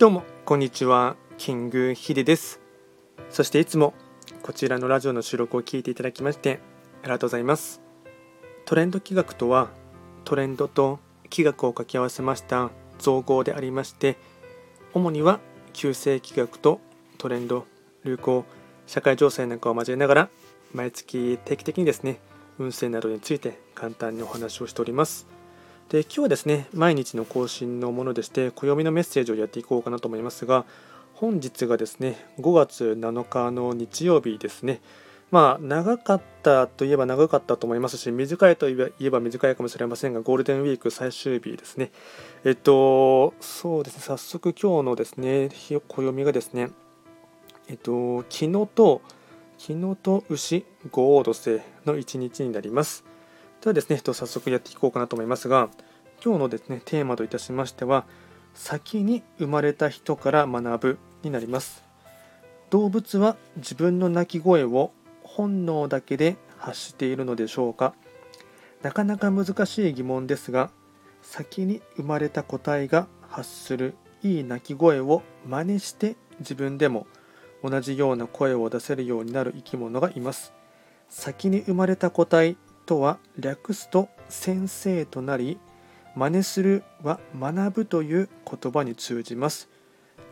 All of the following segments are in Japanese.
どうもこんにちは。キングヒデです。そしていつもこちらのラジオの収録を聞いていただきましてありがとうございます。トレンド企画とはトレンドと企画を掛け合わせました造語でありまして主には旧世企画とトレンド流行社会情勢なんかを交えながら毎月定期的にですね運勢などについて簡単にお話をしております。で今日はですね毎日の更新のものでして暦のメッセージをやっていこうかなと思いますが本日がですね5月7日の日曜日ですね。まあ長かったといえば長かったと思いますし短いといえば短いかもしれませんがゴールデンウィーク最終日ですね。えっとそうですね早速今日のですね暦がですねえっと昨日と昨日と牛五黄土星の一日になります。ではですね、早速やっていこうかなと思いますが、今日のですね、テーマといたしましては、先に生まれた人から学ぶになります。動物は自分の鳴き声を本能だけで発しているのでしょうかなかなか難しい疑問ですが、先に生まれた個体が発するいい鳴き声を真似して自分でも同じような声を出せるようになる生き物がいます。先に生まれた個体とは略すと先生となり真似するは学ぶという言葉に通じます。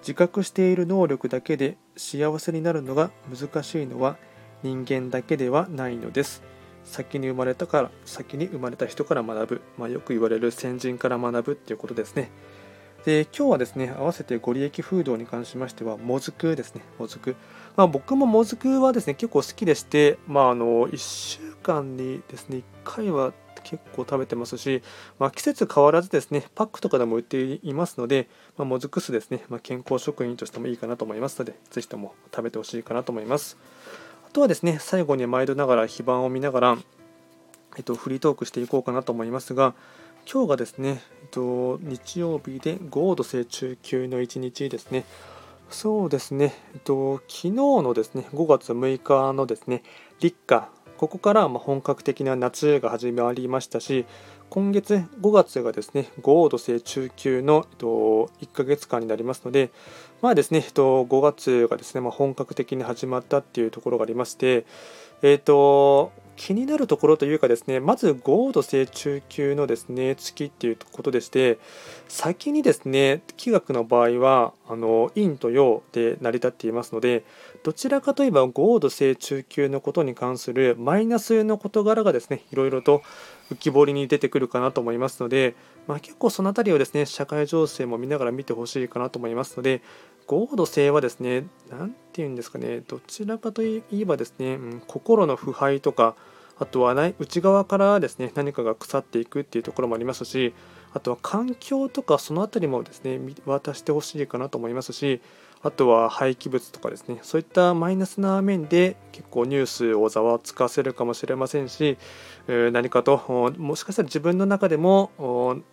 自覚している能力だけで幸せになるのが難しいのは人間だけではないのです。先に生まれたから先に生まれた人から学ぶ、まあ、よく言われる先人から学ぶっていうことですね。で今日はですね合わせてご利益風土に関しましてはもずくですね。もずく、まあ、僕ももずくはですね結構好きでして、まあ、あの1週間にですね1回は結構食べてますし、まあ、季節変わらずですねパックとかでも売っていますので、まあ、もずく酢ですね、まあ、健康食品としてもいいかなと思いますのでぜひとも食べてほしいかなと思いますあとはですね最後に毎度ながら非番を見ながら、えっと、フリートークしていこうかなと思いますが今日がですね、えっと、日曜日で5度成中級の1日ですね。そうですね、えっと、昨日のですね、5月6日のですね、立夏、ここからま本格的な夏が始まりましたし、今月5月がですね、5度成中級の、えっと、1ヶ月間になりますので、まあですね、えっと、5月がですね、ま、本格的に始まったっていうところがありまして、えっと、気になるところというかですねまず5度成中級のですね月っていうことでして先にですね気学の場合はあの陰と陽で成り立っていますのでどちらかといえば5度成中級のことに関するマイナスの事柄がですねいろいろと浮き彫りに出てくるかなと思いますので、まあ、結構その辺りをですね社会情勢も見ながら見てほしいかなと思いますので合土性はですね何て言うんですかねどちらかといえばですね、うん、心の腐敗とかあとは内側からですね何かが腐っていくっていうところもありますしあとは環境とかその辺りもですね渡してほしいかなと思いますしあとは廃棄物とかですね。そういったマイナスな面で結構ニュースをざわつかせるかもしれませんし何かともしかしたら自分の中でも、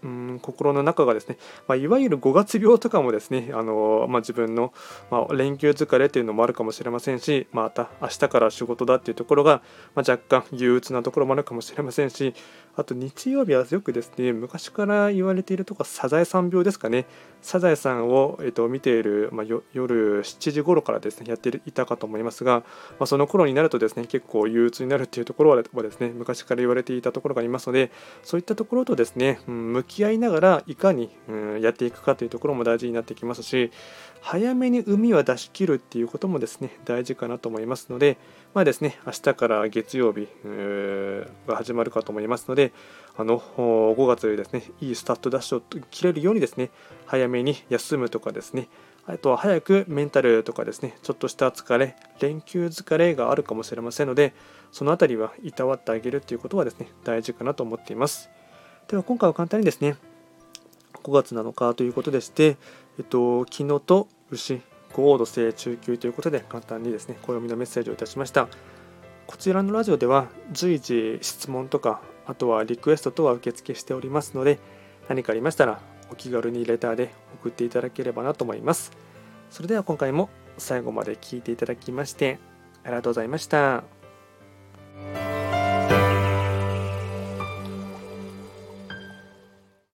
うん、心の中がですね、まあ、いわゆる5月病とかもですねあの、まあ、自分の、まあ、連休疲れというのもあるかもしれませんしまた明日から仕事だっていうところが、ま若干憂鬱なところもあるかもしれませんしあと日曜日はよくですね昔から言われているとかサザエさん病ですかね。サザエさんを、えー、と見ている、まあ、夜7時頃からですねやっていたかと思いますが、まあ、その頃になるとですね結構憂鬱になるっていうところはですね昔から言われていたところがありますのでそういったところとですね、うん、向き合いながらいかに、うん、やっていくかというところも大事になってきますし早めに海は出し切るっていうこともですね大事かなと思いますのでまあですね明日から月曜日が始まるかと思いますのであの5月でですねいいスタートダッシュを切れるようにですね早めに休むとかですねあとは早くメンタルとかですねちょっとした疲れ連休疲れがあるかもしれませんのでその辺りはいたわってあげるということはですね大事かなと思っています。では今回は簡単にですね5月7日ということでして、えっと、昨日と牛5度性中級ということで簡単にですね暦のメッセージをいたしました。こちらのラジオでは随時質問とかあとはリクエストとは受付しておりますので何かありましたらお気軽にレターで送っていただければなと思いますそれでは今回も最後まで聴いていただきましてありがとうございました。